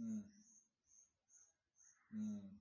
嗯嗯。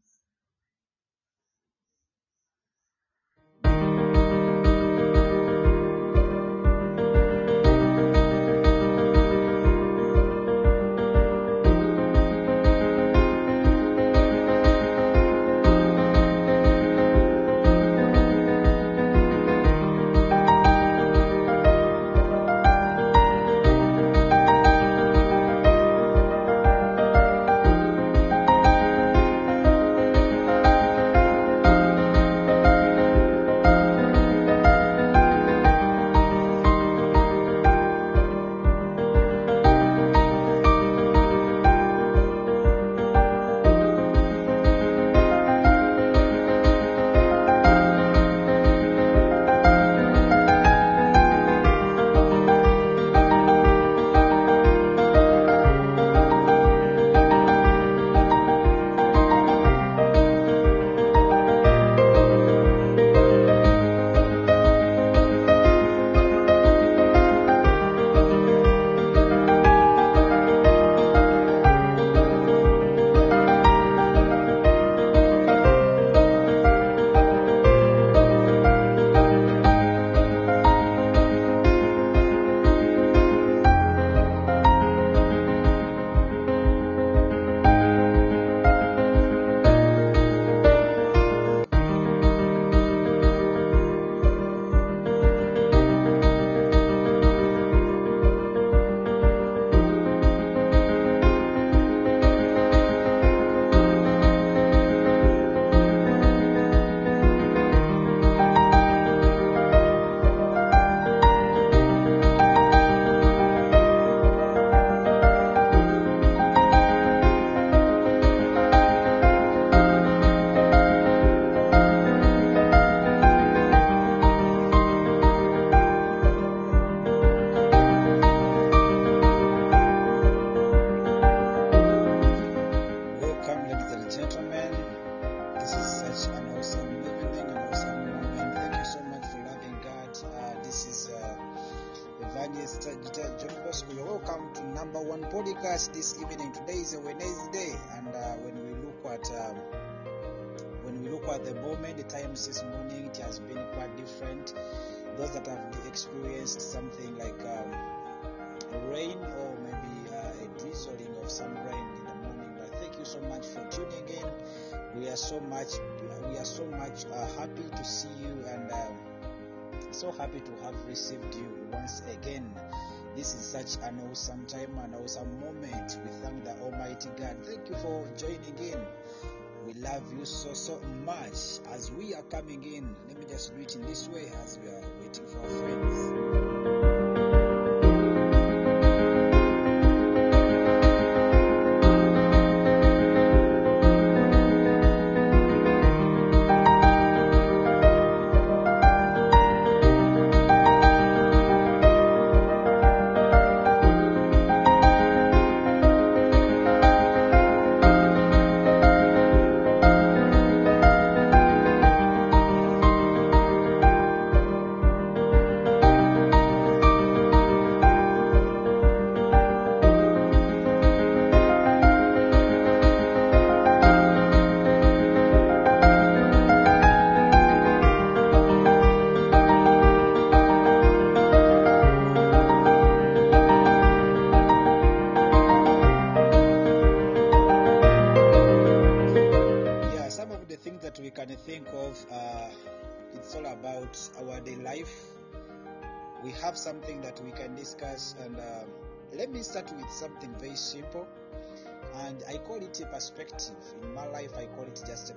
Um, when we look at the moment, the times this morning, it has been quite different. Those that have experienced something like um, rain or maybe uh, a drizzling of some rain in the morning. But thank you so much for tuning in. We are so much we are so much uh, happy to see you and um, so happy to have received you once again. This is such an awesome time, an awesome moment. We thank the Almighty God. Thank you for joining in. We love you so so much. As we are coming in, let me just do it in this way as we are waiting for our friends. Perspective. In my life, I call it just a,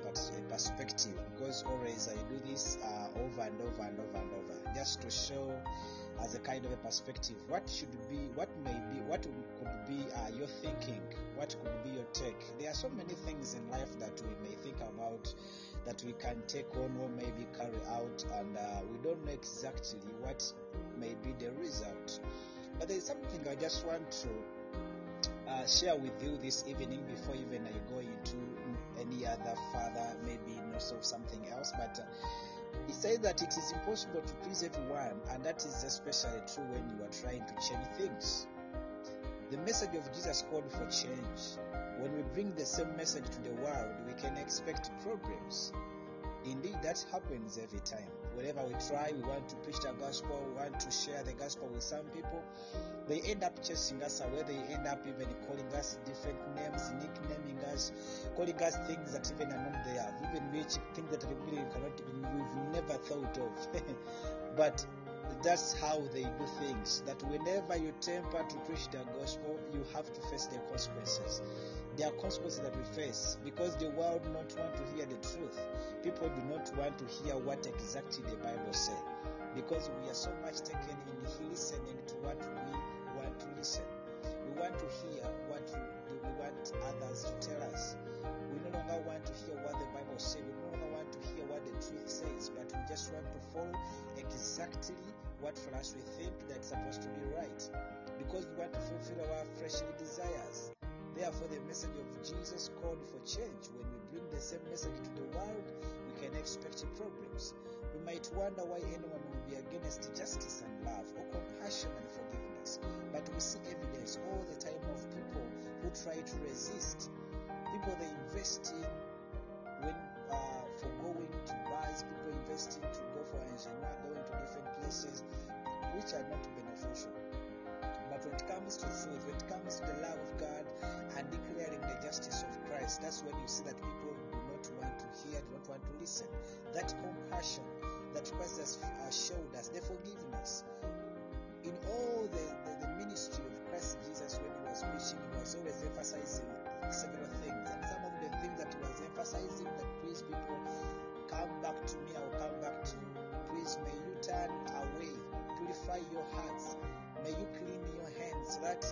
perspective because always I do this uh, over and over and over and over, just to show as a kind of a perspective what should be, what may be, what could be uh, your thinking, what could be your take. There are so many things in life that we may think about that we can take on or maybe carry out, and uh, we don't know exactly what may be the result. But there is something I just want to uh, share with you this evening before even I go into any other further, maybe notes of something else. But uh, he says that it is impossible to please everyone, and that is especially true when you are trying to change things. The message of Jesus called for change. When we bring the same message to the world, we can expect problems. Indeed, that happens every time. Whenever we try, we want to preach the gospel, we want to share the gospel with some people, they end up chasing us away. They end up even calling us different names, nicknaming us, calling us things that even are not there, even which things that really cannot, we've never thought of. but that's how they do things. That whenever you temper to preach the gospel, you have to face the consequences. There are consequences that we face because the world not want to hear the truth. People do not want to hear what exactly the Bible says because we are so much taken in listening to what we want to listen. We want to hear what we, want others to tell us. We no longer want to hear what the Bible says. We no longer want to hear what the truth says, but we just want to follow exactly what for us we think that's supposed to be right because we want to fulfill our fleshly desires. Therefore, the message of Jesus called for change. When we bring the same message to the world, we can expect problems. We might wonder why anyone will be against justice and love or compassion and forgiveness. But we see evidence all the time of people who try to resist. People they invest in when uh, for going to bars, people investing to go for engineer, going to different places, which are not beneficial. But when it comes to truth, when it comes to the love of God and declaring the justice of Christ, that's when you see that people do not want to hear, do not want to listen. That compassion that Christ has uh, showed us, the forgiveness. In all the, the, the ministry of Christ Jesus when he was preaching, he was always emphasizing several things. And some of the things that he was emphasizing that please people come back to me, I'll come back to you. Please may you turn away, purify your hearts, may you clean your hands so that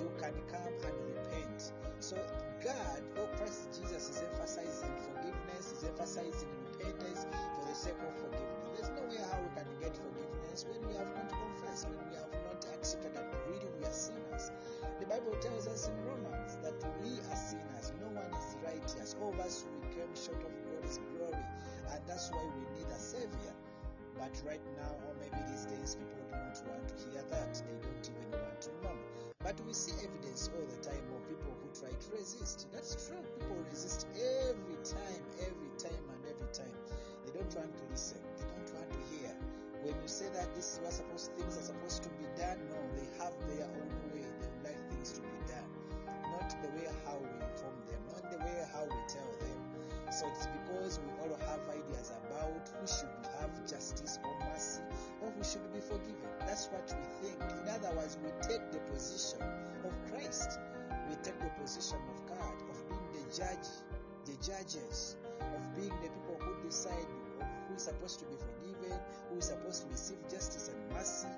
you can come and repent. So God, or Christ Jesus is emphasizing forgiveness, is emphasizing repentance for the sake of forgiveness. There's no way how we can get forgiveness when we have not confessed, when we have not accepted that really we are sinners. The Bible tells us in Romans that we are sinners. No one is righteous. All of us we came short of God's glory, and that's why we need a savior. But right now, or maybe these days, people do not want to hear that. They don't even want to know. But we see evidence all the time of people who try to resist. That's true. People resist every time, every time, and every time. They don't want to listen. They don't want to hear. When you say that this is what supposed things are supposed to be done, no, they have their own What we think. In other words, we take the position of Christ. We take the position of God, of being the judge, the judges, of being the people who decide who is supposed to be forgiven, who is supposed to receive justice and mercy,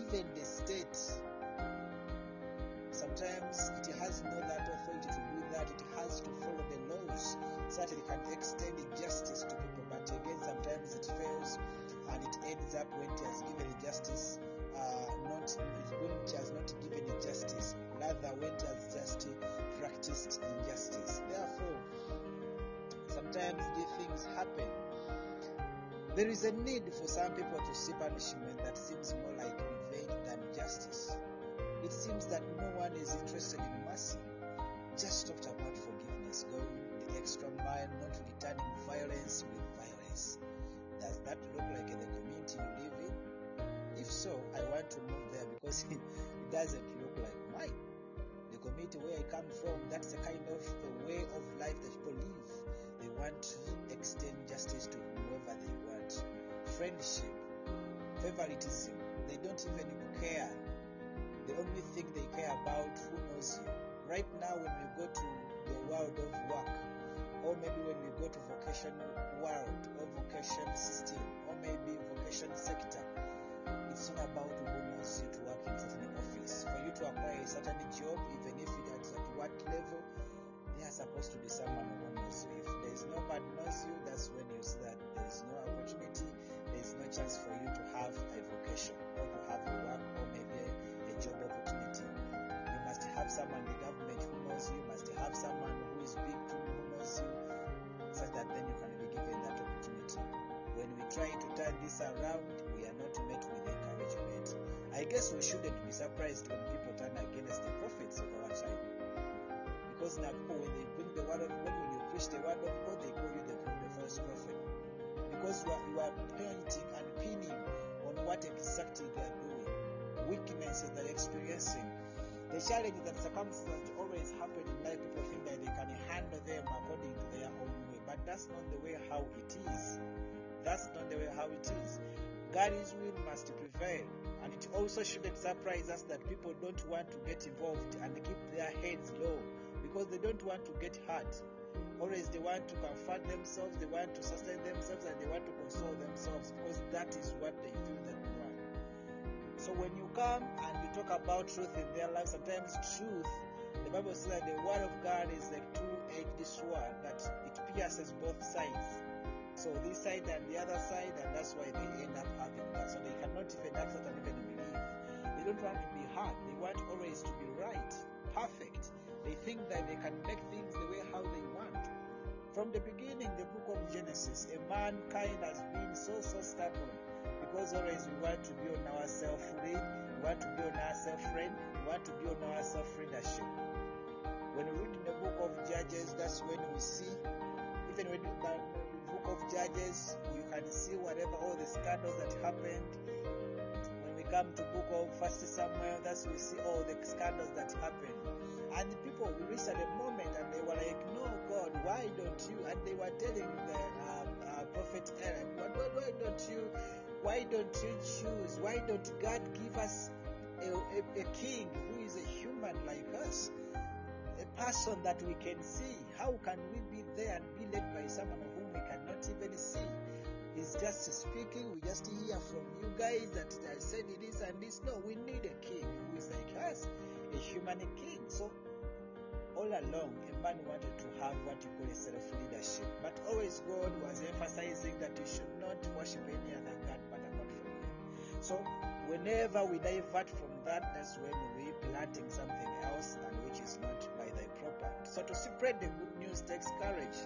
even the state. Sometimes it has no that authority to do that. It has to follow the laws so that it can extend justice to people. But again, sometimes it fails and it ends up when it has given justice, uh, not when it has not given justice, rather when it has just practiced injustice. Therefore, sometimes these things happen. There is a need for some people to see punishment that seems more like revenge than justice. It seems that no one is interested in mercy. Just talked about forgiveness, going the extra mile, not returning violence with violence. Does that look like in the community you live in? If so, I want to move there because it doesn't look like mine. The community where I come from, that's the kind of the way of life that people live. They want to extend justice to whoever they want. Friendship, favoritism, they don't even care. The only thing they care about who knows you. Right now, when we go to the world of work, or maybe when we go to vocation world or vocation system, or maybe vocation sector, it's not about who knows you to work in certain office. For you to acquire a certain job, even if it is at what level, there are supposed to be someone who knows you. If there is nobody knows you, that's when you see that there is no opportunity, there is no chance for you to have a vocation or to have a work or maybe a, a job opportunity. You must have someone in the government who knows you, you must have someone who is big to who knows you, such that then you can be given that opportunity. When we try to turn this around, I guess we shouldn't be surprised when people turn against the prophets of our time. Because now people, when they bring the word of God, when you preach the word of God, they call you the, the prophet. Because you are, you are and pinning on what exactly they are doing, weaknesses they're experiencing, the challenges that circumstances always happen in life. People think that they can handle them according to their own way, but that's not the way how it is. That's not the way how it is. God's will must prevail. And it also shouldn't surprise us that people don't want to get involved and keep their heads low because they don't want to get hurt. Always they want to comfort themselves, they want to sustain themselves, and they want to console themselves because that is what they feel that they want. So when you come and you talk about truth in their life, sometimes truth, the Bible says that the word of God is like two-edged sword that it pierces both sides. So this side and the other side, and that's why they end up having that. So they cannot even accept and even believe. They don't want to be hard. They want always to be right, perfect. They think that they can make things the way how they want. From the beginning, the book of Genesis, a mankind has been so so stubborn because always we want to be on our self-lead, we want to be on our self-reign, we want to be on our self-leadership. When we read in the book of Judges, that's when we see, even when the book of Judges, you can see whatever all the scandals that happened. When we come to book of First Samuel, that's we see all the scandals that happened. And the people we reached at a moment and they were like, No, God, why don't you? And they were telling the uh, uh, prophet Aaron, why, why, don't you? Why don't you choose? Why don't God give us a, a, a king who is a human like us? A person that we can see. How can we be there and be led by someone whom we cannot even see? He's just speaking. We just hear from you guys that I said it is and this. No, we need a king who is like us, a human king. So all along, a man wanted to have what you call a self leadership. But always God was emphasizing that you should not worship any other God but apart from Him. So whenever we divert from that, that's when we're planting something else and which is not by thy proper. So to spread the good news takes courage.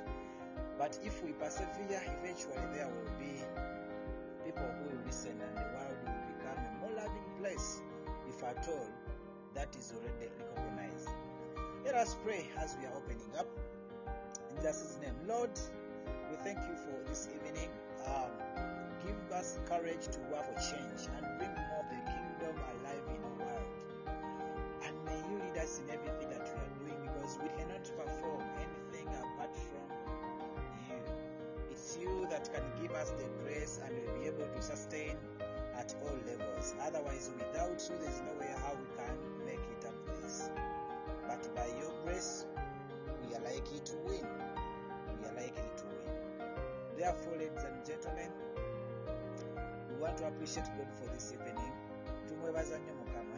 But if we persevere, eventually there will be people who will listen and the world will become a more loving place. If at all, that is already recognized. Let us pray as we are opening up. In Jesus' name, Lord, we thank you for this evening. Um, give us courage to work for change and bring more of the kingdom alive in our world. And may you lead us in everything that we are doing because we cannot perform anything apart from that can give us the grace and we'll be able to sustain at all levels. Otherwise, without you, there's no way how we can make it up this. But by your grace, we are likely to win. We are likely to win. Therefore, ladies and gentlemen, we want to appreciate God for this evening. tumwebaza nnyo mukama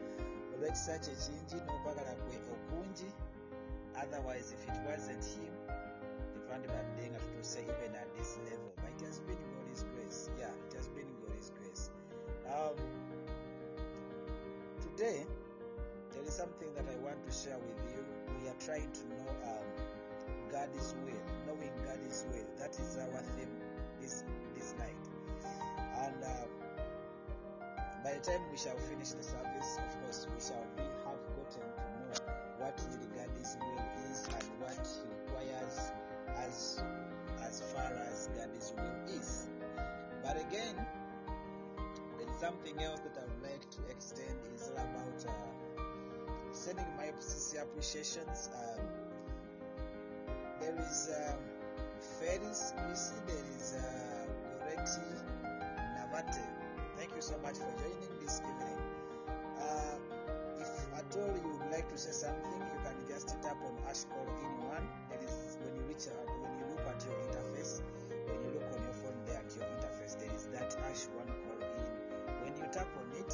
olw'ekisa kye kingi n'okwagala kwe okungi otherwise if it wasn't him tetwandibadde nga tutuuse even at this level but it has been God's grace. Yeah it has been God's grace. Um, today there is something that I want to share with you. We are trying to know um, God's will knowing God's will that is our theme this this night. And uh, by the time we shall finish the service, of course, we shall be, have gotten to know what really God's will is and as as far as God's will is. But again, there is something else that I would like to extend is all about uh, sending my sincere appreciations. Um, there is um, Ferris Lucy, there is uh, Navate. Thank you so much for joining this evening. Uh, if at all you would like to say something, you can just tap on Ash Call in one. When you look at your interface, when you look on your phone there at your interface, there is that Ash one call in. When you tap on it,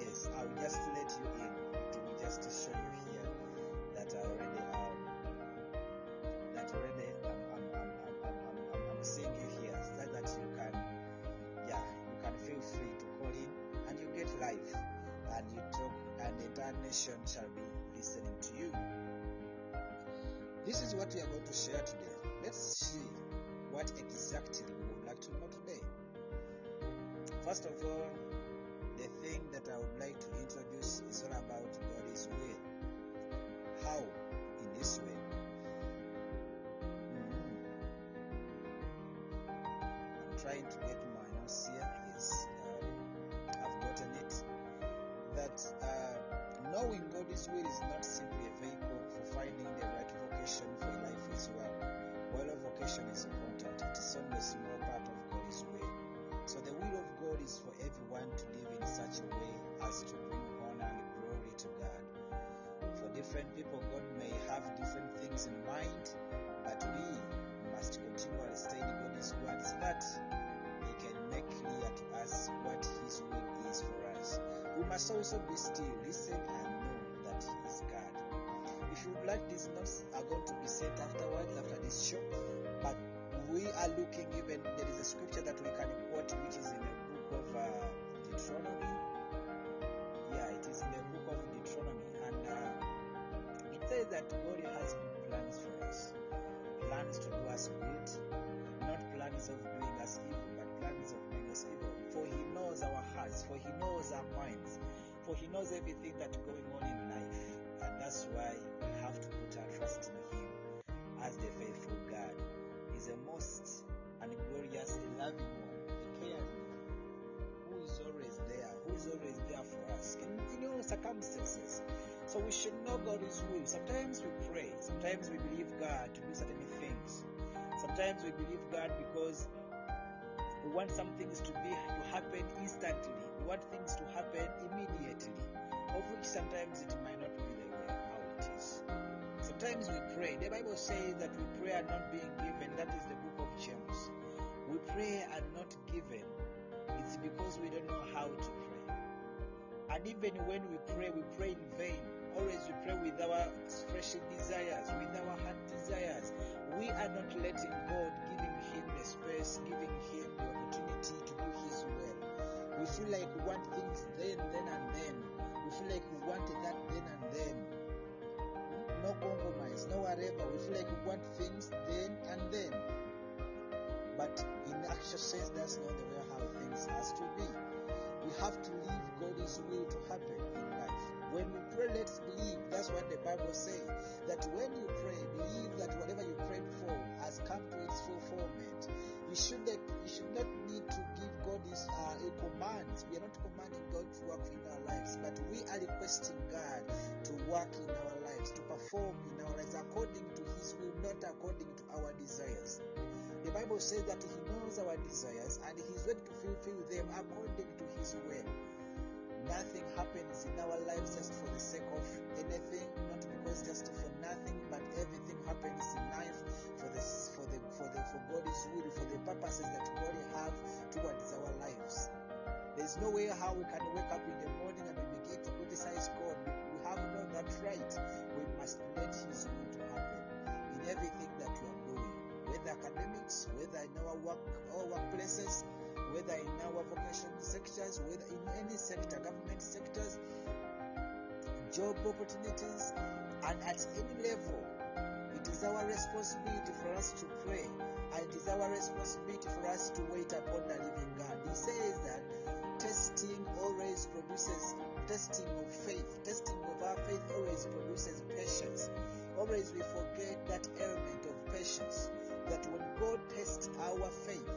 yes, I will just let you in. It will just to show you here that I already um, that already I'm, I'm, I'm, I'm, I'm, I'm, I'm seeing you here, so that, that you can yeah, you can feel free to call in and you get live and you talk and the entire nation shall be listening to you. This is what we are going to share today. Let's see what exactly we would like to know today. First of all, the thing that I would like to introduce is all about God's will. How? In this way. Mhm. I'm trying to get my notes here. Yes, I've gotten it. That uh, knowing God's will is not simply a vehicle for finding the right vocation for life is well. While a vocation is important, it is only a small part of God's will. So the will of God is for everyone to live in such a way as to bring honor and glory to God. For different people, God may have different things in mind, but we must continually study God's word so that He can make clear to us what His will is for us. We must also be still, listen, and know that He is God. If you would like, these notes are going to be sent afterwards, after this show, but we are looking even, there is a scripture that we can quote which is in the book of uh, Deuteronomy. Yeah, it is in the book of Deuteronomy, and uh, it says that God has plans for us. Plans to do us good, not plans of doing us evil, but plans of evil. For He knows our hearts, for He knows our minds, for He knows everything that's going on in life, and that's why we have to put our trust in Him as the faithful God. He's a most and glorious, loving one, caring who is always there, who is always there for us in, in all circumstances. So we should know God's will. Sometimes we pray, sometimes we believe God to do certain things. Sometimes we believe God because we want some things to be to happen instantly. We want things to happen immediately, of which sometimes it might not be the way how it is. Sometimes we pray. The Bible says that we pray are not being given. That is the book of James. We pray and not given. It's because we don't know how to pray. And even when we pray, we pray in vain. Always we pray with our fresh desires, with our heart desires. We are not letting God, giving Him the space, giving Him the opportunity to do His will. We feel like we want things then, then, and then. We feel like we want that then and then. No compromise, no whatever. We feel like we want things then and then. But in actual sense, that's not the way how things has to be. Let's believe. That's what the Bible says. That when you pray, believe that whatever you prayed for has come to its fulfillment. You should not, you should not need to give God this uh, a command. We are not commanding God to work in our lives, but we are requesting God to work in our lives, to perform in our lives according to His will, not according to our desires. The Bible says that He knows our desires and He is ready to fulfill them according to His will. Nothing happens in our lives just for the sake of anything, not because just for nothing, but everything happens in life for the for the for the for God's will, for the purposes that God have towards our lives. There's no way how we can wake up in the morning and we begin to criticize God. We have not that right. We must let His will to happen in everything that we are doing, whether academics, whether in our work, our workplaces, whether in our vocation sectors, whether in any sector, government sectors, job opportunities, and at any level, it is our responsibility for us to pray, and it is our responsibility for us to wait upon the living God. He says that testing always produces testing of faith. Testing of our faith always produces patience. Always we forget that element of patience. That when God tests our faith,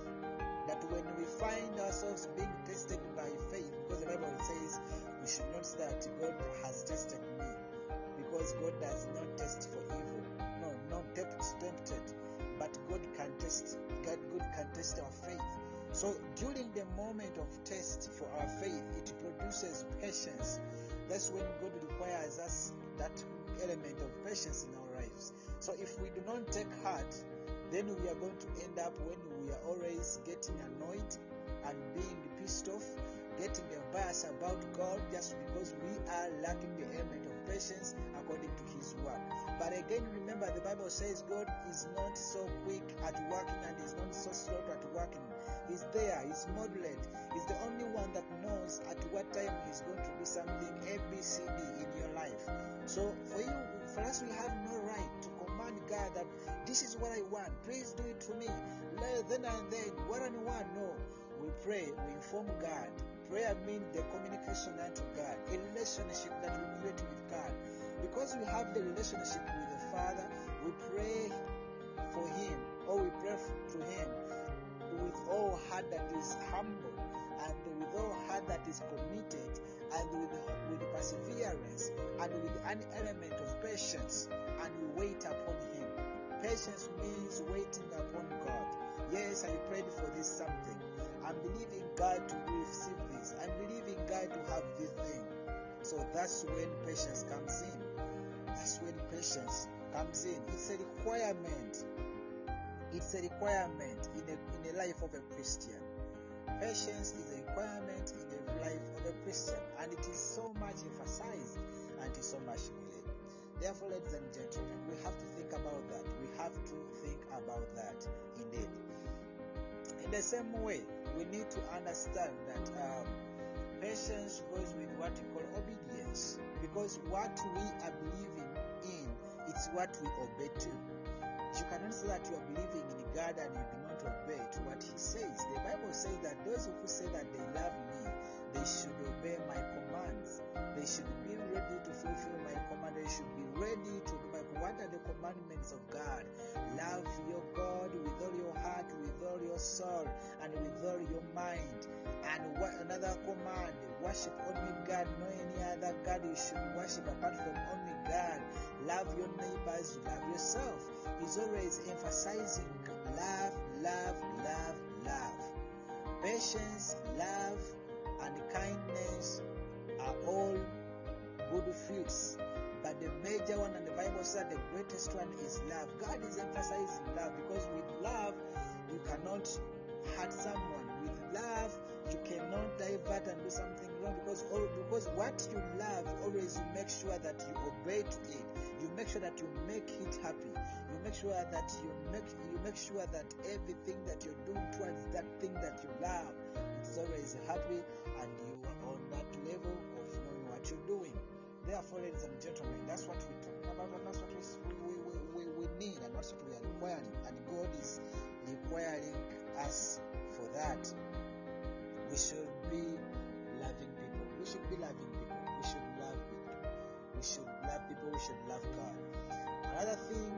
that when we find ourselves being tested by faith, because the Bible says we should not say that God has tested me, because God does not test for evil. No, not tempt- tempted, but God can test. God, God can test our faith. So during the moment of test for our faith, it produces patience. That's when God requires us that element of patience in our lives. So if we do not take heart, then we are going to end up when we are always getting annoyed and being pissed off, getting embarrassed about God just because we are lacking the element of patience according to His word. But again, remember the Bible says God is not so quick at working and is not so slow at working. He's there, He's moderate, He's the only one that knows at what time He's going to do something A, B, C, D in your life. So for you, for us, we have no right to God that this is what I want. Please do it for me. Then and then, one on one. No. We pray, we inform God Prayer means the communication unto God, a relationship that we create with God. Because we have the relationship with the Father, we pray for Him or we pray to Him with all heart that is humble and with all heart that is committed and with, with perseverance and with an element of patience and we wait upon Him. Patience means waiting upon God. Yes, I prayed for this something. I'm believing God to receive this. I'm believing God to have this thing. So that's when patience comes in. That's when patience comes in. It's a requirement. It's a requirement in a, in a life of a Christian. Patience is a requirement in life of a Christian, and it is so much emphasized and is so much needed. Therefore, ladies and gentlemen, we have to think about that. We have to think about that indeed. In the same way, we need to understand that um, patience goes with what we call obedience, because what we are believing in, it's what we obey to. You cannot say that you are believing in God and you do not obey to what He says. The Bible says that those who say that they love me, they should obey my commands. They should be ready to fulfill my command. They should be ready to do my what are the commandments of God? Love your God with all your heart, with all your soul, and with all your mind. And what another command? Worship only God, no any other God you should worship apart from only God. Love your neighbors, love yourself. He's always emphasizing love, love, love, love. Patience, love, and kindness are all good fruits. But the major one, and the Bible said the greatest one is love. God is emphasizing love because with love, you cannot hurt someone. With love, you cannot divert and do something wrong because because what you love always you make sure that you obey to it. You make sure that you make it happy. You make sure that you make you make sure that everything that you're doing towards that thing that you love is always happy and you are on that level of knowing what you're doing. Therefore, ladies and gentlemen, that's what we're talking about, and that's what we, we, we, we need, and that's what we are requiring. And God is requiring us for that. We should be loving people. We should be loving people. We should love people. We should love people. We should love God. Another thing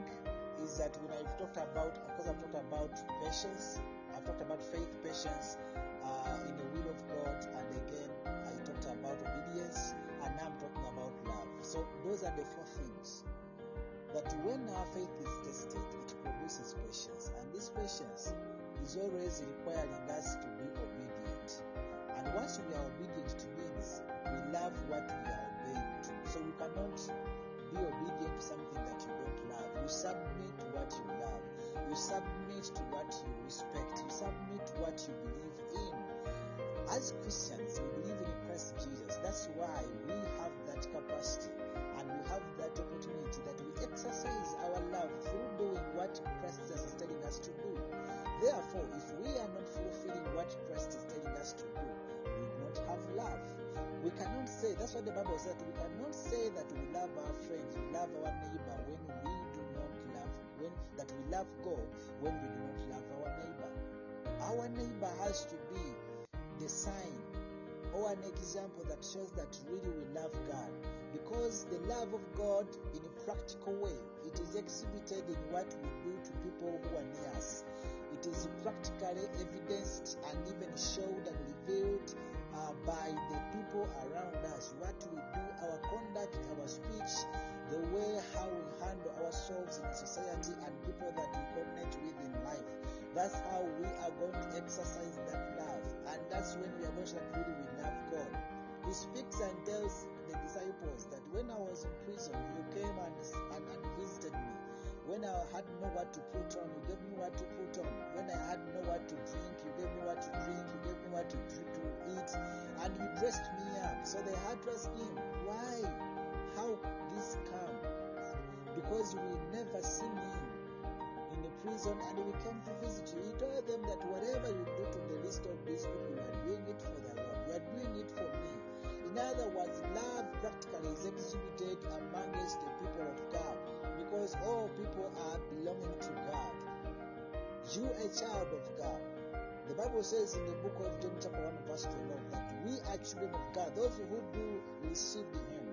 is that when I've talked about, because I've talked about patience, I've talked about faith, patience uh, in the will of God, and again, I talked about obedience, and now I'm talking about love. So those are the four things. But when our faith is tested, it produces patience, and this patience is always requiring us to be obedient. And once we are obedient to means, we love what we are obeying to. So you cannot be obedient to something that you don't love. You submit to what you love. You submit to what you respect. You submit to what you believe in. As Christians, we believe in Christ Jesus. That's why we have that capacity say, that's what the Bible said, we cannot say that we love our friends, we love our neighbor when we do not love, when that we love God when we do not love our neighbor. Our neighbor has to be the sign or an example that shows that really we love God. Because the love of God in a practical way, it is exhibited in what we do to people who are near us. It is practically evidenced and even showed and revealed by the people around us. What we do, our conduct, our speech, the way how we handle ourselves in society and people that we connect with in life. That's how we are going to exercise that love. And that's when we are going to we love God. He speaks and tells the disciples that when I was in prison, you came and, and, and visited me. When I had no what to put on, you gave me what to put on. When I had no what to drink, you gave me what to drink. You gave me what to, to eat. And you dressed me up. So they had to ask him, why? How this come? Because we never seen him in the prison and we came to visit you. He told them that whatever you do to the least of these people, you are doing it for the Lord. You are doing it for me. In other words, love practically is exhibited amongst the people of God because all people are belonging to God. You, a child of God, The Bible says in the book of John, chapter 1, verse 12, that we are children of God, those who do receive Him.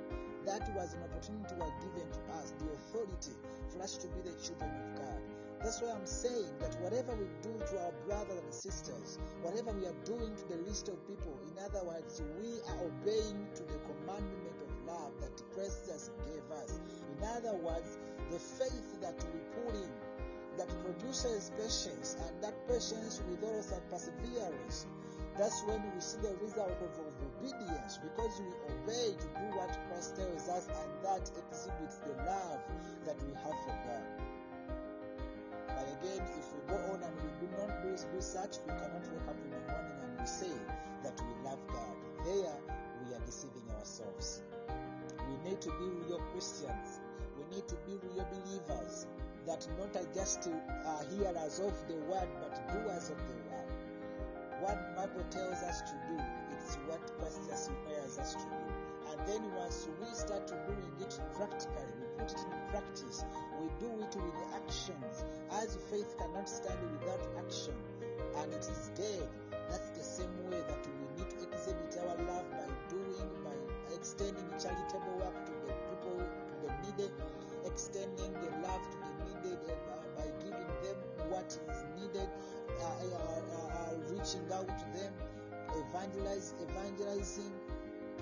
That was an opportunity was given to us, the authority for us to be the children of God. That's why I'm saying that whatever we do to our brothers and sisters, whatever we are doing to the least of people, in other words, we are obeying to the commandment of love that Christ has gave us. In other words, the faith that we put in that produces patience, and that patience with also perseverance. That's when we see the result of, of obedience because we obey to do what Christ tells us, and that exhibits the love that we have for God. But again, if we go on and we do not do, such, we cannot wake up in the morning and we say that we love God. There, we are deceiving ourselves. We need to be real Christians. We need to be real believers that not just uh, hearers of the word, but doers of the word. What Bible tells us to do, it's what Christ requires us to do. And then once we start doing it practically, we put it in practice, we do it with actions. As faith cannot stand without action, and it is dead. That's the same way that we need to exhibit our love by doing, by extending charitable work to the people, to the needy, extending the love to the needed uh, by giving them what is needed, uh, uh, reaching out to them, evangelize, evangelizing,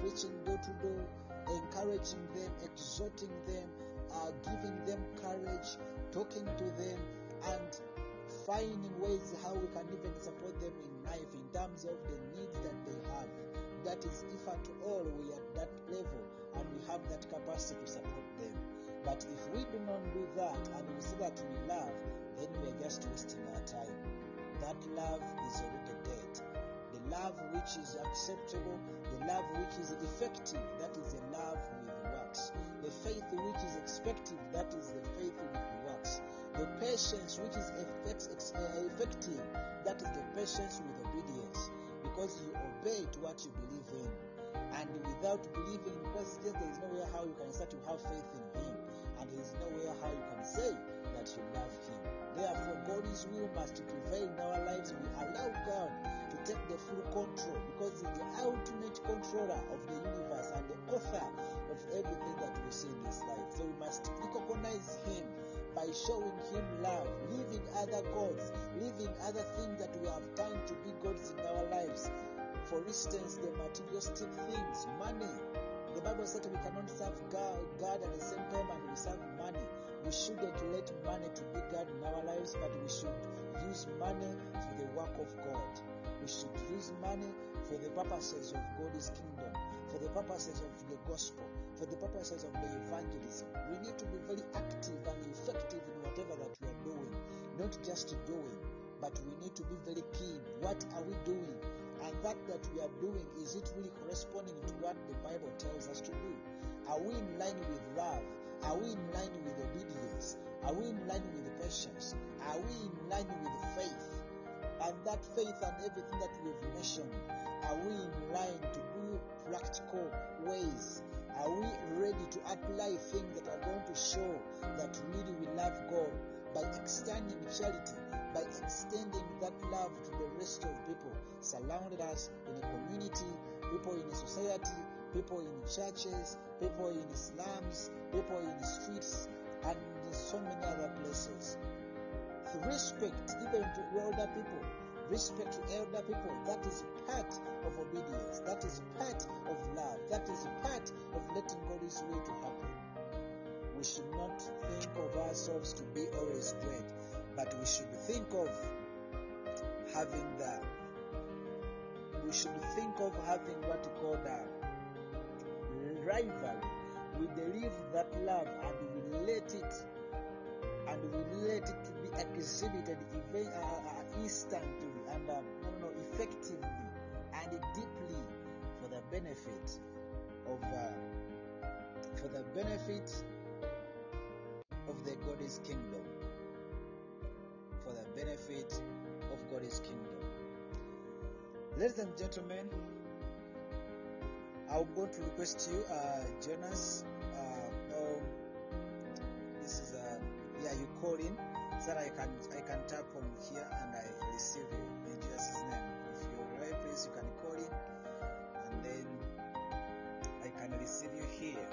preaching door to door, encouraging them, exhorting them, uh, giving them courage, talking to them, and finding ways how we can even support them in life in terms of the needs that they have. That is, if at all we are at that level and we have that capacity to support them. But if we do not do that and we say that we love, then we are just wasting our time. That love is already dead. Love which is acceptable, the love which is effective, that is the love with works. The faith which is expected, that is the faith with works. The patience which is uh, effective, that is the patience with obedience. Because you obey to what you believe in. And without believing in Christ, there is nowhere how you can start to have faith in Him and there is nowhere how you can say that you love Him. Therefore, God's will must prevail in our lives. We allow God take the full control because He's the ultimate controller of the universe and the author of everything that we see in this life. So we must recognize Him by showing Him love, leaving other gods, leaving other things that we have turned to be gods in our lives. For instance, the materialistic things, money, the Bible said we cannot serve God, God at the same time and we serve money. We shouldn't let money to be God in our lives, but we should use money for the work of God. We should use money for the purposes of God's kingdom, for the purposes of the gospel, for the purposes of the evangelism. We need to be very active and effective in whatever that we are doing, not just doing, but we need to be very keen. What are we doing? and that that we are doing is it really corresponding to what the bible tells us to do are we in line with love are we in line with obedience are we in line with patience are we in line with faith and that faith and everything that we have mentioned are we in line to do practical ways are we ready to apply things that are going to show that really we love god by extending charity by extending that love to the rest of people surrounded us in a community, people in a society, people in churches, people in slums, people in streets, and in so many other places. Respect even to older people, respect to elder people, that is part of obedience, that is part of love, that is part of letting God's will to happen. We should not think of ourselves to be always great, but we should think of having the we should think of having what we call the rivalry. We deliver that love and we let it and we let it exhibited even, uh, uh, instantly and uh, no, no, effectively and deeply for the benefit of for the benefit of the God's kingdom. For the benefit of God's kingdom. Ladies and gentlemen, I'm going to request you, uh, Jonas. Uh, um, this is uh, yeah, you call in that I can I can tap on here and I receive you in Jesus' name. If you're right, please you can call in and then I can receive you here.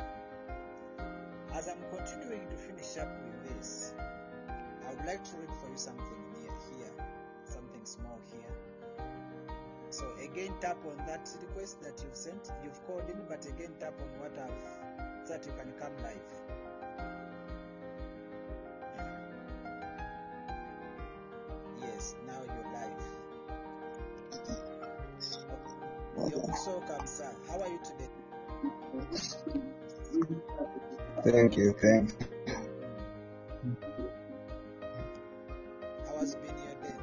As I'm continuing to finish up with this, I would like to read for you something near here, something small here. So again, tap on that request that you've sent. You've called in, but again, tap on what I've that you can come live. Yes, now you're so welcome, sir. How are you today? Thank you, thank How has been your day?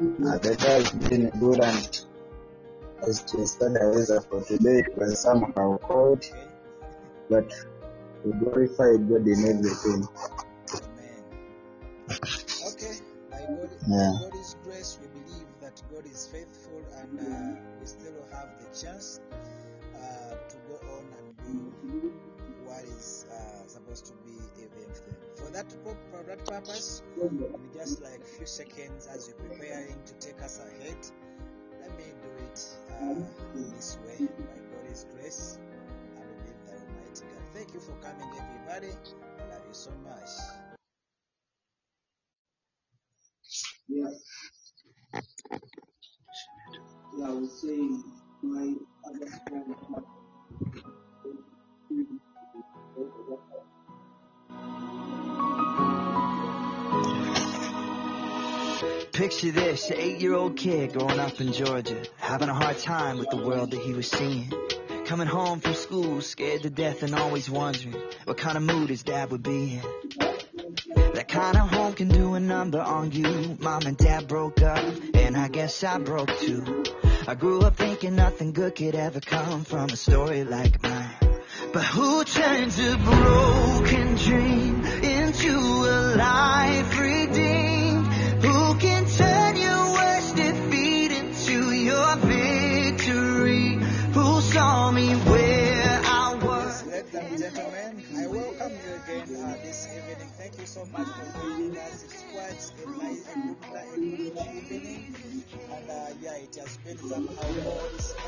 you. The day has been good and as to the weather for today it was somehow cold, but we glorify God in everything. Yeah. by God's grace, we believe that God is faithful and uh, we still have the chance uh, to go on and do what is uh, supposed to be the the thing. For that, for that purpose, in just like a few seconds as you're preparing to take us ahead, let me do it uh, this way by God's grace. I believe that Almighty God. Thank you for coming, everybody. I love you so much. Yeah, I was saying my understanding. Picture this, an eight-year-old kid growing up in Georgia, having a hard time with the world that he was seeing. Coming home from school, scared to death and always wondering what kind of mood his dad would be in. That kind of home can do a number on you. Mom and dad broke up, and I guess I broke too. I grew up thinking nothing good could ever come from a story like mine. But who turns a broken dream into a life So much for joining us. It's quite a nice, a a good evening. And uh, yeah, it has been somehow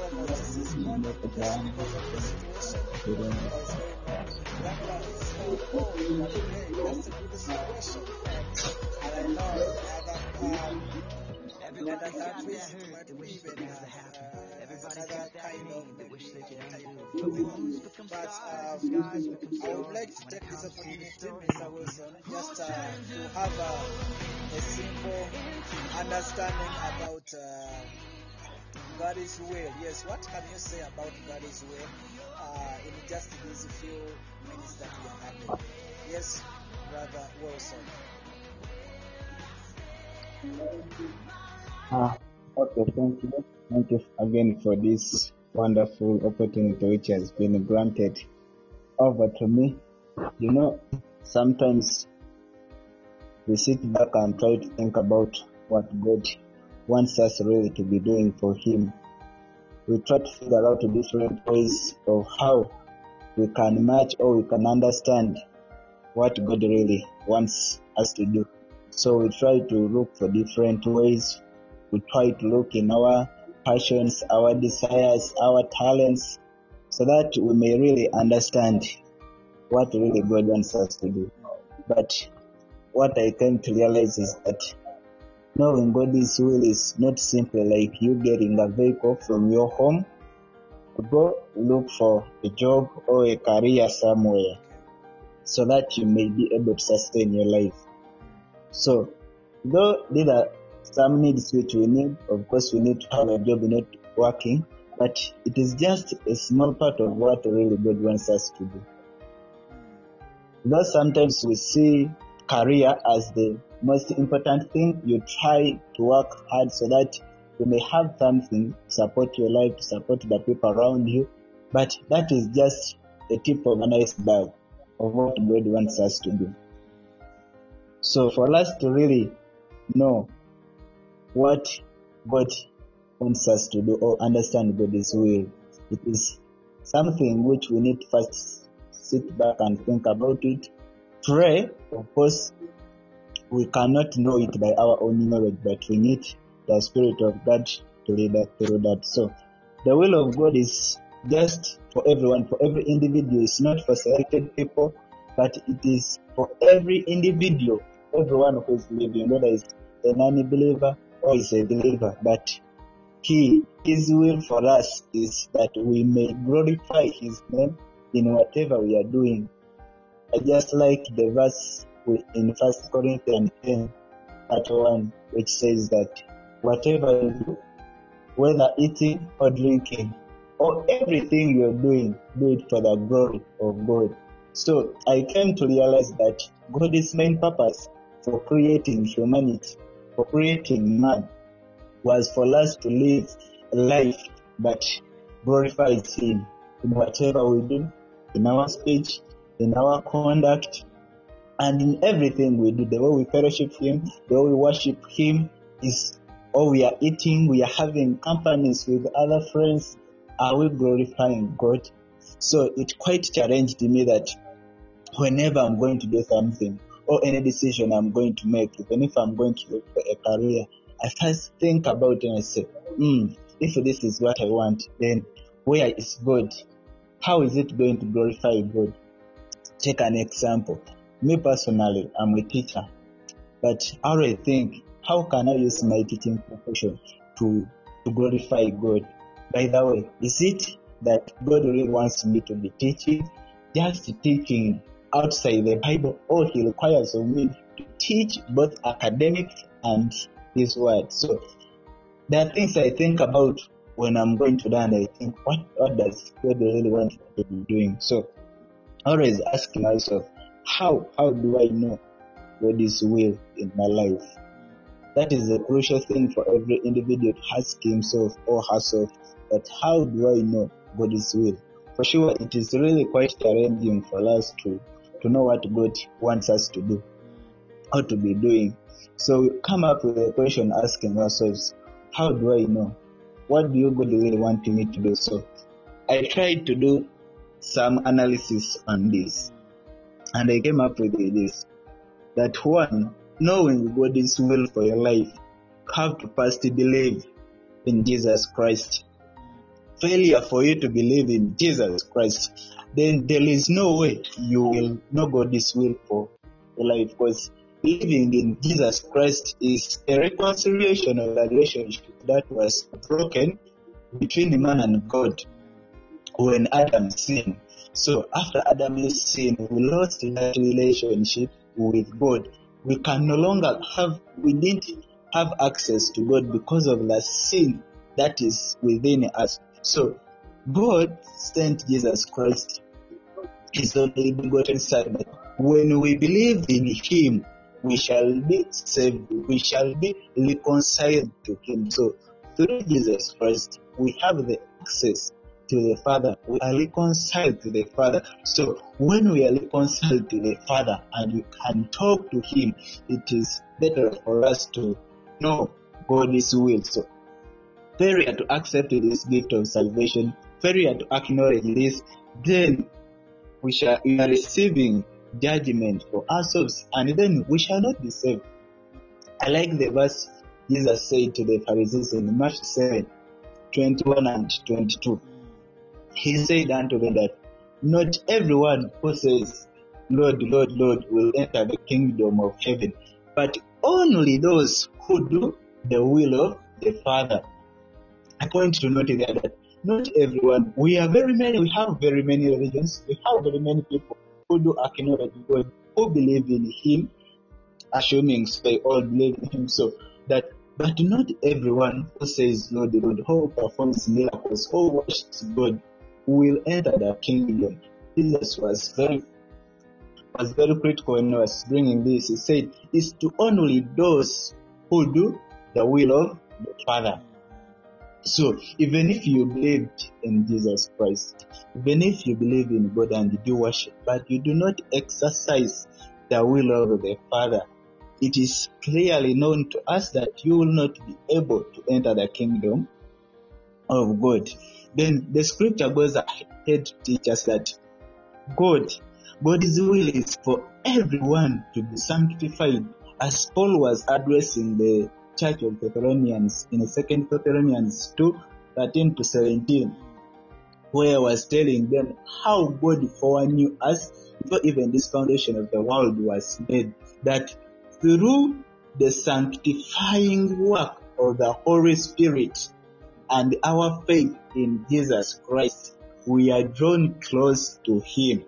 almost this morning just because of the situation that is going on in Uganda. So cold and hey, that's a good situation. And I know in other, um, in other countries it might be even uh, uh, another kind of maybe type of feeling. But um, I would like to take this opportunity, Mr. Wilson, just uh, to have a, a simple understanding about uh, God's will. Yes, what can you say about God's will uh, in just these few minutes that we are having? Yes, Brother Wilson. Ah, okay, thank you. Thank you again for this wonderful opportunity which has been granted over to me. You know, sometimes we sit back and try to think about what God wants us really to be doing for Him. We try to figure out different ways of how we can match or we can understand what God really wants us to do. So we try to look for different ways. We try to look in our passions, our desires, our talents, so that we may really understand what really God wants us to do. But what I came to realize is that knowing God's will is not simply like you getting a vehicle from your home to go look for a job or a career somewhere so that you may be able to sustain your life. So, though these are some needs which we need, of course, we need to have a job, we need working, but it is just a small part of what really God wants us to do. Though sometimes we see career as the most important thing, you try to work hard so that you may have something to support your life, to support the people around you, but that is just the tip of an iceberg of what God wants us to do. So for us to really know what God wants us to do or understand God's will, it is something which we need first sit back and think about it, pray, of course, we cannot know it by our own knowledge, but we need the Spirit of God to lead us through that. So, the will of God is just for everyone, for every individual. It's not for selected people, but it is for every individual, everyone who is living, whether it's a non-believer or is a believer. But he, his will for us is that we may glorify his name in whatever we are doing. I just like the verse in First Corinthians 10, part 1, which says that whatever you do, whether eating or drinking, or everything you're doing, do it for the glory of God. So I came to realize that God's main purpose for creating humanity, for creating man, was for us to live life that glorifies Him in whatever we do, in our speech, in our conduct, and in everything we do. The way we fellowship Him, the way we worship Him is, or we are eating, we are having companies with other friends. Are we glorifying God? So it quite challenged me that whenever I'm going to do something or any decision I'm going to make, even if I'm going to look for a career, I first think about it and I say, hmm, if this is what I want, then where is God? How is it going to glorify God? Take an example. Me personally, I'm a teacher, but I always think, how can I use my teaching profession to, to glorify God? By the way, is it that God really wants me to be teaching, just teaching outside the Bible, all He requires of me to teach both academics and His Word? So there are things I think about when I'm going to learn. I think, what, what does God really want me to be doing? So always asking myself, how how do I know God's will in my life? That is a crucial thing for every individual to ask himself or herself. But how do I know God's will? For sure, it is really quite challenging for us to to know what God wants us to do, or to be doing. So we come up with a question asking ourselves, how do I know? What do you God really want me to do? So I tried to do some analysis on this and I came up with this that one, knowing God's will for your life, have to first believe in Jesus Christ. Failure for you to believe in Jesus Christ, then there is no way you will know God's will for your life because living in Jesus Christ is a reconciliation of the relationship that was broken between man and God when Adam sinned. So after Adam's sin, we lost that relationship with God. We can no longer have, we didn't have access to God because of the sin that is within us. So God sent Jesus Christ, His only begotten Son. When we believe in Him, we shall be saved. We shall be reconciled to Him. So through Jesus Christ, we have the access to the Father. We are reconciled to the Father. So when we are reconciled to the Father and we can talk to Him, it is better for us to know God's will. So failure to accept this gift of salvation, failure to acknowledge this, then we shall we are receiving judgment for ourselves, and then we shall not be saved. I like the verse Jesus said to the Pharisees in Matthew 7, 21 and 22 he said unto them that not everyone who says, Lord, Lord, Lord, will enter the kingdom of heaven, but only those who do the will of the Father. I point to note there that not everyone, we are very many, we have very many religions, we have very many people who do acknowledge God, who believe in Him, assuming they all believe in Him. So that but not everyone who says Lord, Lord, who performs miracles, who worships God, will enter the kingdom. Jesus was very was very critical when he was bringing this. He said, "It's to only those who do the will of the Father." So even if you believed in Jesus Christ, even if you believe in God and you do worship, but you do not exercise the will of the Father, it is clearly known to us that you will not be able to enter the kingdom of God. Then the scripture goes ahead to teach us that God God's will is for everyone to be sanctified. As Paul was addressing the church of Thessalonians in 2 Thessalonians 2 13 to 17, where I was telling them how God foreknew us before even this foundation of the world was made, that through the sanctifying work of the Holy Spirit and our faith in Jesus Christ, we are drawn close to Him.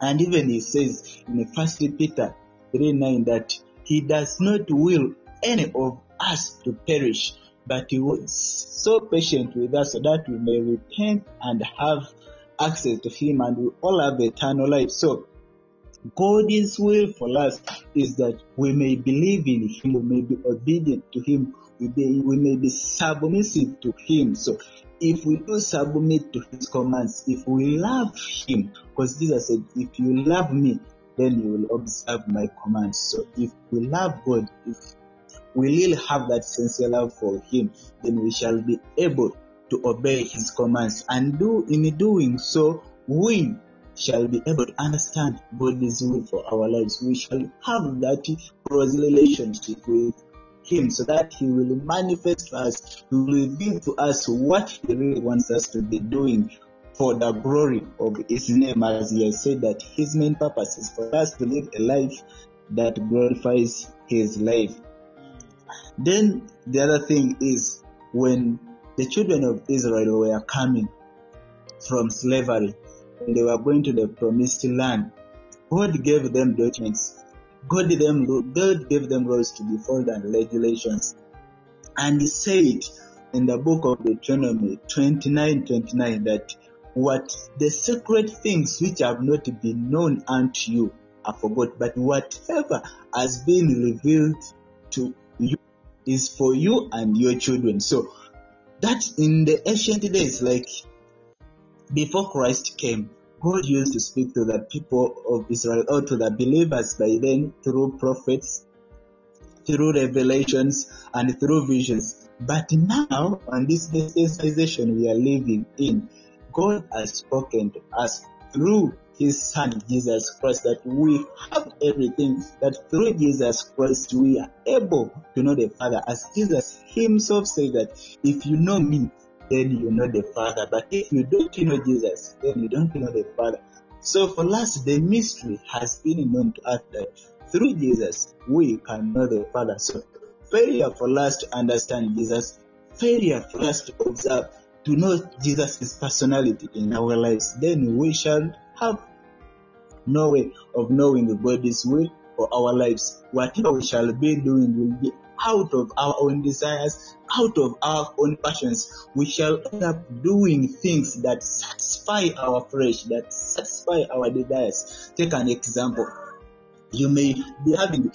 And even He says in 1 Peter 3 9 that He does not will any of us to perish, but He was so patient with us so that we may repent and have access to Him and we all have eternal life. So, God's will for us is that we may believe in Him, we may be obedient to Him, we, be, we may be submissive to Him. So, if we do submit to His commands, if we love Him, because Jesus said, If you love me, then you will observe my commands. So, if we love God, if we really have that sincere love for Him, then we shall be able to obey His commands. And do in doing so, we shall be able to understand God's will for our lives. We shall have that close relationship with Him so that He will manifest to us, He will reveal to us what He really wants us to be doing for the glory of His name, as He has said that His main purpose is for us to live a life that glorifies His life. Then the other thing is when the children of Israel were coming from slavery, when they were going to the promised land, God gave them documents. God gave them, God gave them laws to be followed and regulations. And He said in the book of Deuteronomy 29 29 that what the secret things which have not been known unto you are forgot, but whatever has been revealed to you is for you and your children. So that in the ancient days, like before Christ came, God used to speak to the people of Israel or to the believers by then through prophets, through revelations, and through visions. But now, on this dispensation we are living in, God has spoken to us through His Son Jesus Christ that we have everything, that through Jesus Christ we are able to know the Father. As Jesus Himself said that if you know me, then you know the Father. But if you don't know Jesus, then you don't know the Father. So for us, the mystery has been known to us that through Jesus we can know the Father. So failure for us to understand Jesus, failure for us to observe, to know Jesus' personality in our lives, then we shall have no way of knowing the God's will for our lives. Whatever we shall be doing will be out of our own desires, out of our own passions. We shall end up doing things that satisfy our flesh, that satisfy our desires. Take an example. You may be having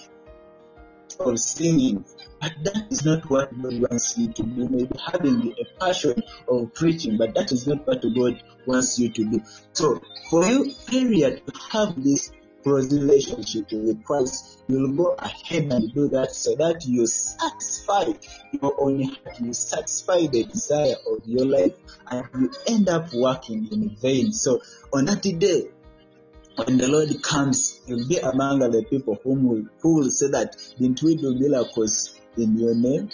of singing, but that is not what God wants you to do. Maybe having a passion of preaching, but that is not what God wants you to do. So, for you, period, to have this close relationship with Christ, you'll go ahead and do that so that you satisfy your own heart, you satisfy the desire of your life, and you end up working in vain. So, on that day, when the Lord comes, you'll be among the people whom will, who will say that, didn't we do miracles in your name?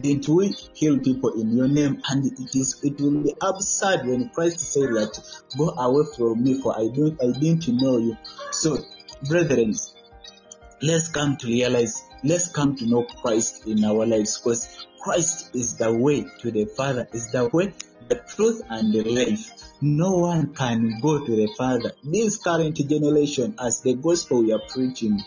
Didn't we heal people in your name? And it is it will be absurd when Christ said that, go away from me, for I don't I didn't know you. So, brethren, let's come to realize, let's come to know Christ in our lives, because Christ is the way to the Father, is the way, the truth, and the life no one can go to the Father. This current generation, as the gospel we are preaching,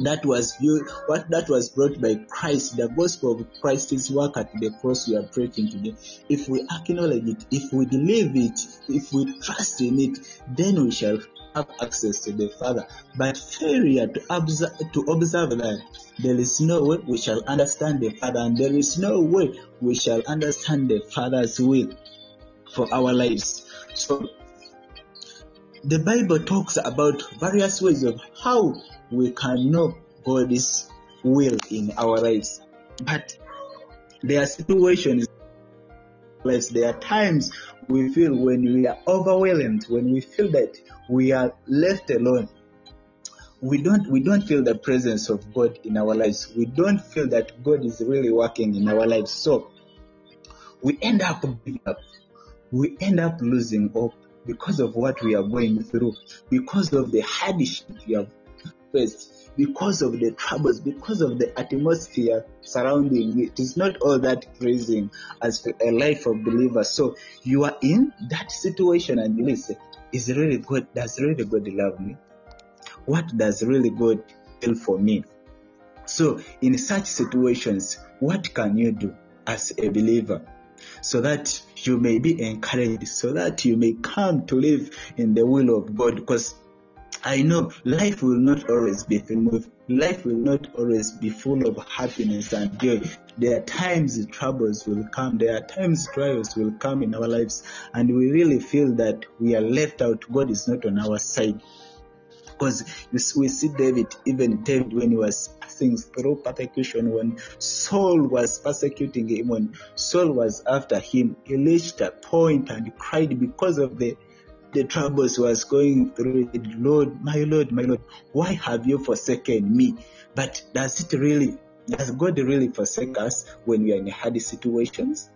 that was viewed, what that was brought by Christ, the gospel of Christ's work at the cross we are preaching today. If we acknowledge it, if we believe it, if we trust in it, then we shall have access to the Father. But failure to observe, to observe that there is no way we shall understand the Father, and there is no way we shall understand the Father's will for our lives. So, the Bible talks about various ways of how we can know God's will in our lives. But there are situations. There are times we feel when we are overwhelmed, when we feel that we are left alone. We don't we don't feel the presence of God in our lives. We don't feel that God is really working in our lives. So we end up giving up. We end up losing hope because of what we are going through, because of the hardship we have faced, because of the troubles, because of the atmosphere surrounding. It is not all that praising as a life of believers. So you are in that situation and you listen, is really God, does really God love me? What does really God feel for me? So in such situations, what can you do as a believer? So that you may be encouraged, so that you may come to live in the will of God. Because I know life will not always be smooth. Life will not always be full of happiness and joy. There are times troubles will come. There are times trials will come in our lives, and we really feel that we are left out. God is not on our side. Because we see David, even David, when he was passing through persecution, when Saul was persecuting him, when Saul was after him, he reached a point and cried because of the the troubles was going through it. Lord, my Lord, my Lord, why have you forsaken me? But does it really, does God really forsake us when we are in hard situations?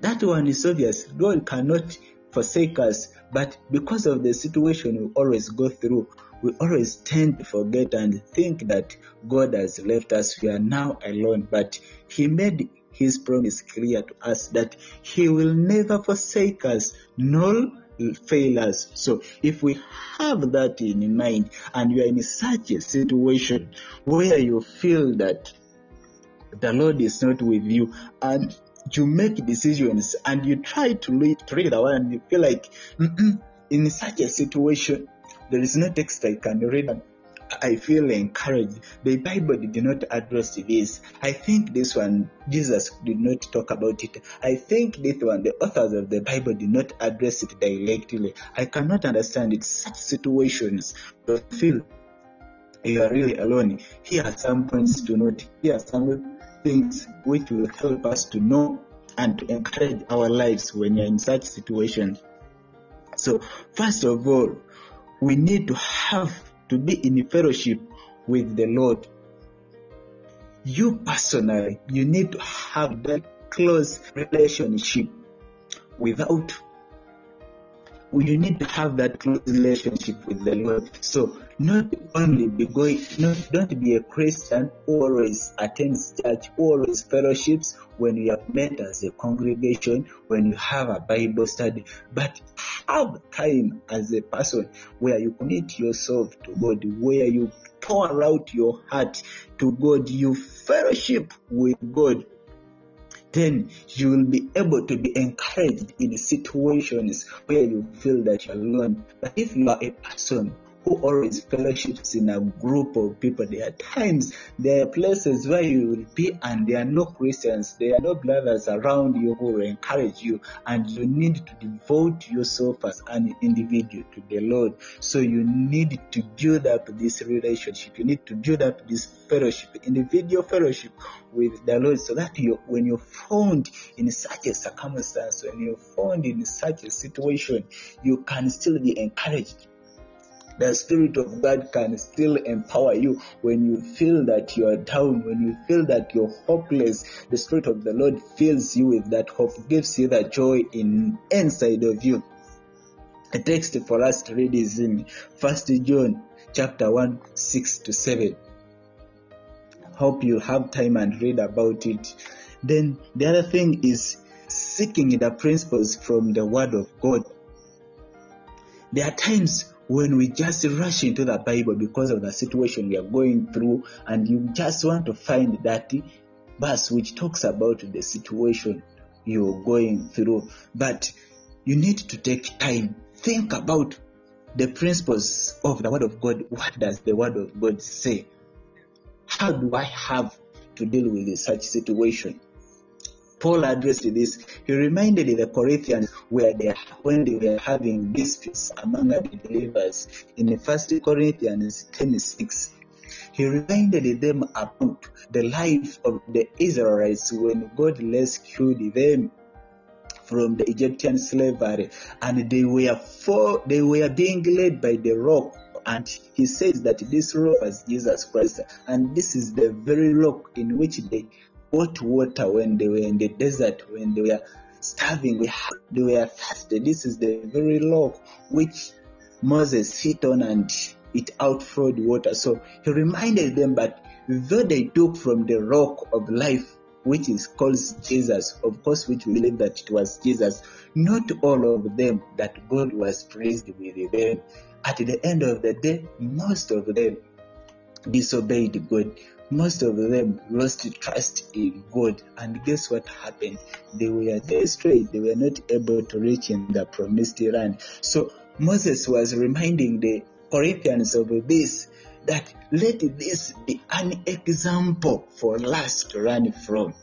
That one is obvious. God cannot forsake us, but because of the situation we always go through, we always tend to forget and think that God has left us. We are now alone, but He made His promise clear to us that He will never forsake us, nor fail us. So if we have that in mind and you are in such a situation where you feel that the Lord is not with you and you make decisions and you try to read, to the word and you feel like in such a situation there is no text I can read I feel encouraged. The Bible did not address this. I think this one, Jesus did not talk about it. I think this one, the authors of the Bible did not address it directly. I cannot understand it. Such situations, but feel you are really alone. Here are some points to note. Here are some things which will help us to know and to encourage our lives when you're in such situations. So, first of all, we need to have to be in fellowship with the Lord. You personally, you need to have that close relationship without you need to have that close relationship with the Lord. So not only be going, not don't be a Christian always attends church, always fellowships when you have met as a congregation, when you have a Bible study, but have time as a person where you commit yourself to God, where you pour out your heart to God, you fellowship with God then you will be able to be encouraged in situations where you feel that you're alone. But if you are a person always fellowships in a group of people. There are times, there are places where you will be and there are no Christians, there are no brothers around you who will encourage you, and you need to devote yourself as an individual to the Lord. So you need to build up this relationship. You need to build up this fellowship, individual fellowship with the Lord, so that you, when you're found in such a circumstance, when you're found in such a situation, you can still be encouraged the Spirit of God can still empower you when you feel that you are down, when you feel that you're hopeless. The Spirit of the Lord fills you with that hope, gives you that joy in inside of you. A text for us to read is in First John chapter 1, 6 to 7. Hope you have time and read about it. Then the other thing is seeking the principles from the Word of God. There are times when we just rush into the Bible because of the situation we are going through, and you just want to find that verse which talks about the situation you're going through. But you need to take time, think about the principles of the Word of God. What does the Word of God say? How do I have to deal with such situation? Paul addressed this. He reminded the Corinthians where they when they were having disputes among the believers in First Corinthians 10 6. He reminded them about the life of the Israelites when God rescued them from the Egyptian slavery, and they were for they were being led by the rock. And he says that this rock was Jesus Christ, and this is the very rock in which they got water when they were in the desert, when they were starving, they were thirsty. This is the very rock which Moses hit on and it outflowed water. So he reminded them that though they took from the rock of life, which is called Jesus, of course, which we believe that it was Jesus, not all of them that God was pleased with them. At the end of the day, most of them disobeyed God. Most of them lost trust in God. And guess what happened? They were destroyed. They were not able to reach in the promised land. So Moses was reminding the Corinthians of this that let this be an example for us to run from.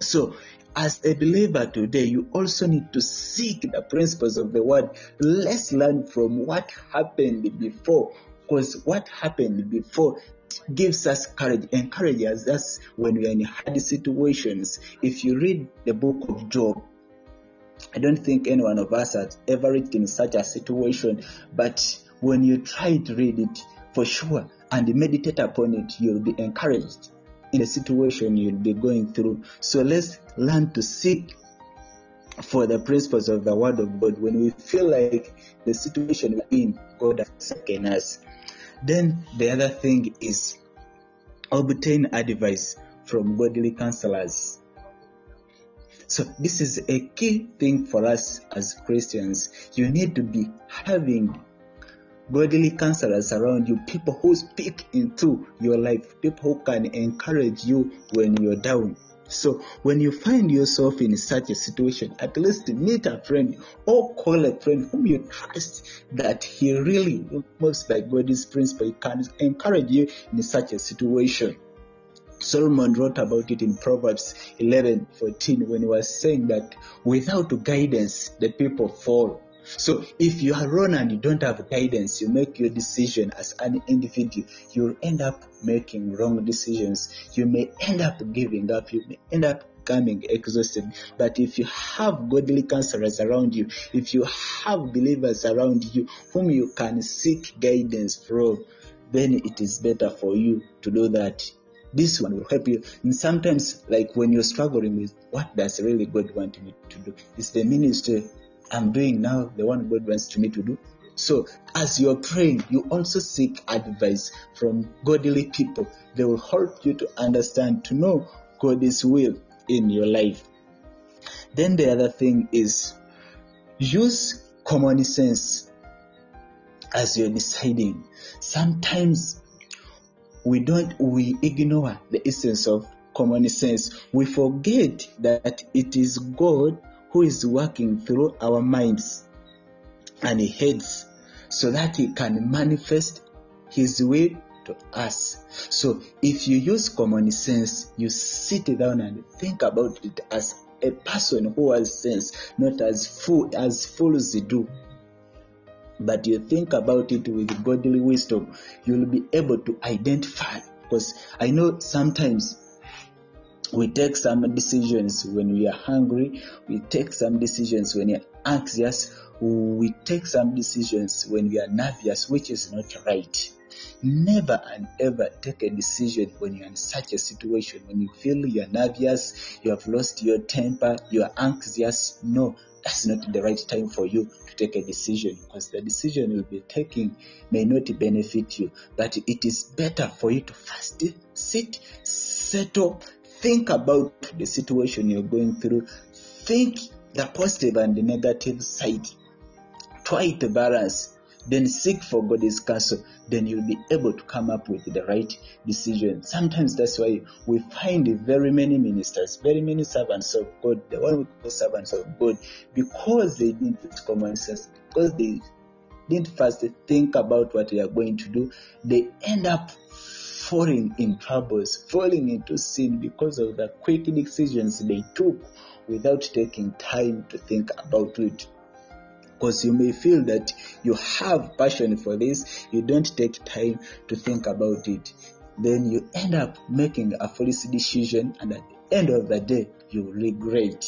So, as a believer today, you also need to seek the principles of the word. Let's learn from what happened before, because what happened before gives us courage, encourages us when we are in hard situations. If you read the book of Job, I don't think any one of us has ever reached in such a situation, but when you try to read it for sure and meditate upon it, you'll be encouraged in the situation you'll be going through. So let's learn to seek for the principles of the Word of God when we feel like the situation we're in, God has taken us. Then the other thing is obtain advice from godly counselors. So this is a key thing for us as Christians. You need to be having godly counselors around you, people who speak into your life, people who can encourage you when you're down. So when you find yourself in such a situation, at least meet a friend or call a friend whom you trust that he really, most like God's principle, can encourage you in such a situation. Solomon wrote about it in Proverbs 11:14 when he was saying that without guidance the people fall. So if you are wrong and you don't have guidance, you make your decision as an individual, you'll end up making wrong decisions. You may end up giving up. You may end up becoming exhausted. But if you have godly counselors around you, if you have believers around you whom you can seek guidance from, then it is better for you to do that. This one will help you. And sometimes, like when you're struggling with what does really God want me to do, it's the ministry I'm doing now, the one God wants me to do. So, as you're praying, you also seek advice from godly people. They will help you to understand, to know God's will in your life. Then the other thing is use common sense as you're deciding. Sometimes we don't, we ignore the essence of common sense. We forget that it is God who is working through our minds and heads so that he can manifest his will to us. So if you use common sense, you sit down and think about it as a person who has sense, not as fool as fools do. But you think about it with godly wisdom, you'll be able to identify. Because I know sometimes we take some decisions when we are hungry, we take some decisions when we are anxious, we take some decisions when we are nervous, which is not right. Never and ever take a decision when you're in such a situation, when you feel you're nervous, you have lost your temper, you are anxious. No, that's not the right time for you to take a decision because the decision you'll be taking may not benefit you. But it is better for you to first sit, settle, think about the situation you're going through, think the positive and the negative side, try to balance, then seek for God's counsel, then you'll be able to come up with the right decision. Sometimes that's why we find very many ministers, very many servants of God, the one we call servants of God, because they didn't use common sense, because they didn't first think about what they are going to do, they end up falling in troubles, falling into sin because of the quick decisions they took without taking time to think about it. Because you may feel that you have passion for this, you don't take time to think about it. Then you end up making a foolish decision, and at the end of the day, you regret.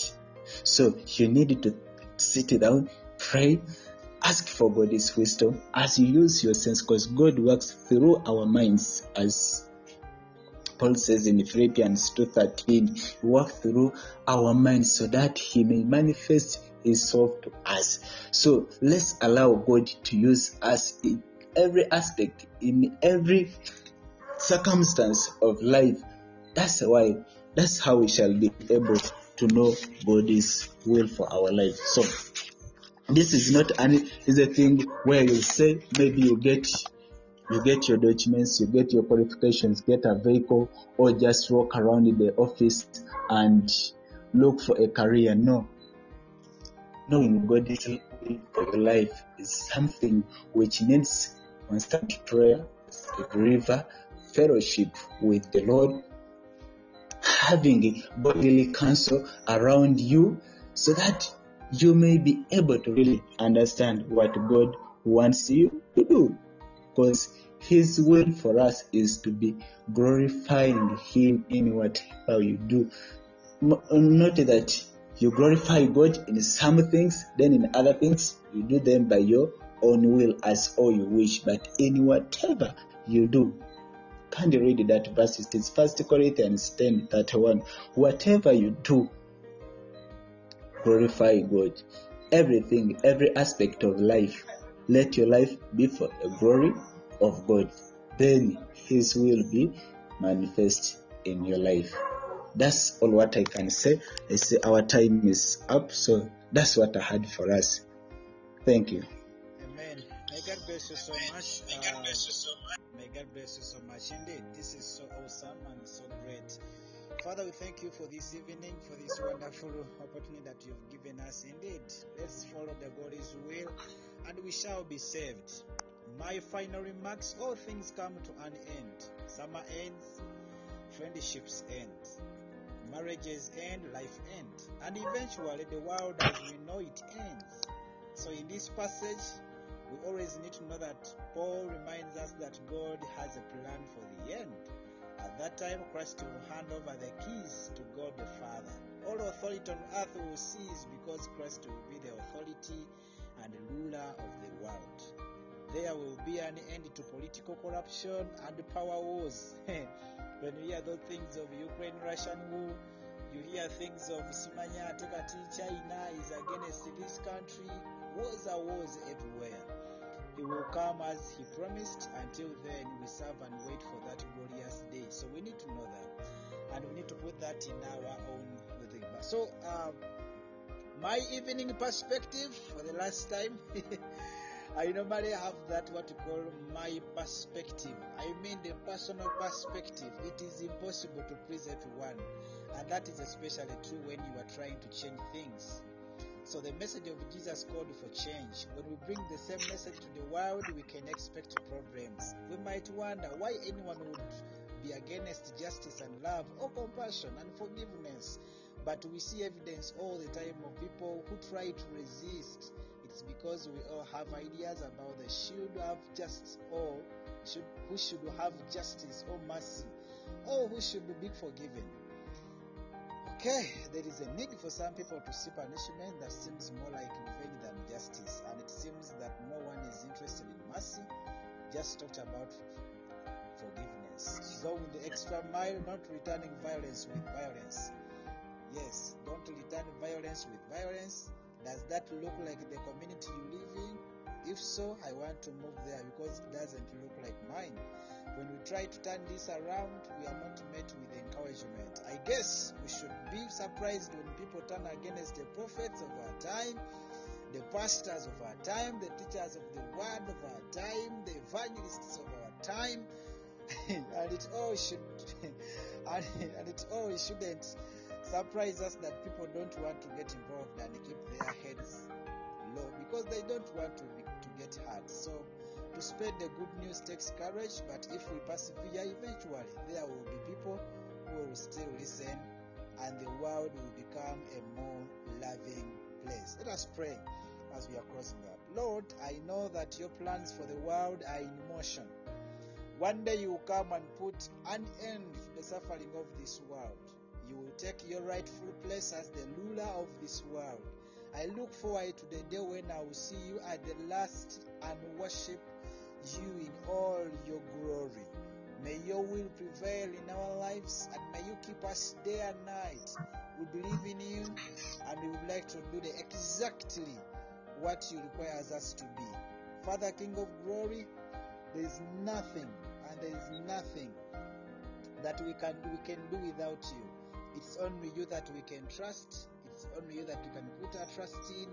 So you need to sit down, pray, ask for God's wisdom as you use your sense because God works through our minds as Paul says in Philippians 2:13, he works through our minds so that he may manifest his self to us. So let's allow God to use us in every aspect, in every circumstance of life. That's why that's how we shall be able to know God's will for our life. So this is not an is a thing where you say maybe you get you get your documents, you get your qualifications, get a vehicle, or just walk around in the office and look for a career. No. Knowing God's will for your life is something which needs constant prayer, a believer, fellowship with the Lord, having bodily counsel around you so that you may be able to really understand what God wants you to do. Because His will for us is to be glorifying Him in whatever you do. Note that you glorify God in some things, then in other things, you do them by your own will as all you wish. But in whatever you do, can you read that verse? It is First Corinthians 10 31. Whatever you do, glorify God. Everything, every aspect of life, let your life be for the glory of God. Then His will be manifest in your life. That's all what I can say. I say our time is up, so that's what I had for us. Thank you. Amen. May God bless you so much. Uh, may God bless you so much. Indeed, this is so awesome and so great. Father, we thank you for this evening, for this wonderful opportunity that you've given us. Indeed, let's follow the God's will and we shall be saved. My final remarks all things come to an end. Summer ends, friendships end, marriages end, life ends, and eventually the world as we know it ends. So in this passage, we always need to know that Paul reminds us that God has a plan for the end. At that time, Christ will hand over the keys to God the Father. All authority on earth will cease because Christ will be the authority and ruler of the world. There will be an end to political corruption and power wars. when you hear those things of Ukraine Russian war, you hear things of Simanya China is against this country. Wars are wars everywhere. He will come as he promised. Until then, we serve and wait for that glorious day. So we need to know that, and we need to put that in our own thing. So, um, my evening perspective for the last time. I normally have that what you call my perspective. I mean the personal perspective. It is impossible to please everyone, and that is especially true when you are trying to change things. So the message of Jesus called for change. When we bring the same message to the world, we can expect problems. We might wonder why anyone would be against justice and love or compassion and forgiveness. But we see evidence all the time of people who try to resist. It's because we all have ideas about the should have justice or should, who should have justice or mercy or who should be forgiven. Okay, there is a need for some people to see punishment that seems more like revenge than justice, and it seems that no one is interested in mercy, just talked about forgiveness. Going the extra mile, not returning violence with violence. Yes, don't return violence with violence. Does that look like the community you live in? If so, I want to move there because it doesn't look like mine. When we try to turn this around, we are not met with encouragement. I guess we should be surprised when people turn against the prophets of our time, the pastors of our time, the teachers of the word of our time, the evangelists of our time, and it all should and, and it all shouldn't surprise us that people don't want to get involved and keep their heads low because they don't want to be, to get hurt. So to spread the good news takes courage, but if we persevere, eventually there will be people who will still listen and the world will become a more loving place. Let us pray as we are crossing up. Lord, I know that your plans for the world are in motion. One day you will come and put an end to the suffering of this world. You will take your rightful place as the ruler of this world. I look forward to the day when I will see you at the last and worship you in all your glory. May your will prevail in our lives and may you keep us day and night. We believe in you and we would like to do the exactly what you require us to be. Father King of glory, there is nothing and there is nothing that we can we can do without you. It's only you that we can trust. It's only you that we can put our trust in.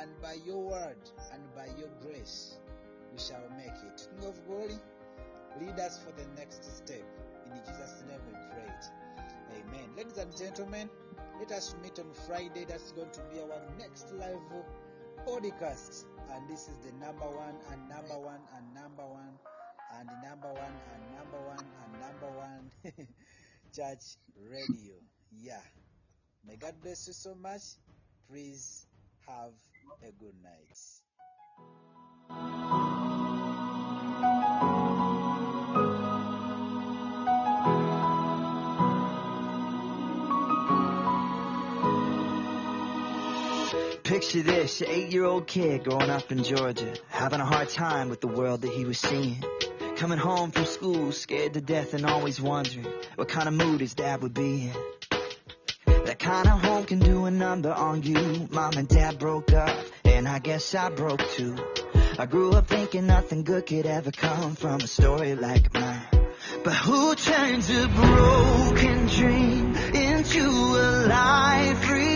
And by your word and by your grace, we shall make it. King of glory, lead us for the next step. In Jesus' name we prayed. Amen. Ladies and gentlemen, let us meet on Friday. That's going to be our next live podcast. And this is the number one and number one and number one and number one and number one and number one church radio. Yeah. May God bless you so much. Please have a good night. Picture this, an eight-year-old kid growing up in Georgia, having a hard time with the world that he was seeing. Coming home from school, scared to death and always wondering what kind of mood his dad would be in. Kind of home can do a number on you. Mom and dad broke up, and I guess I broke too. I grew up thinking nothing good could ever come from a story like mine. But who turns a broken dream into a life?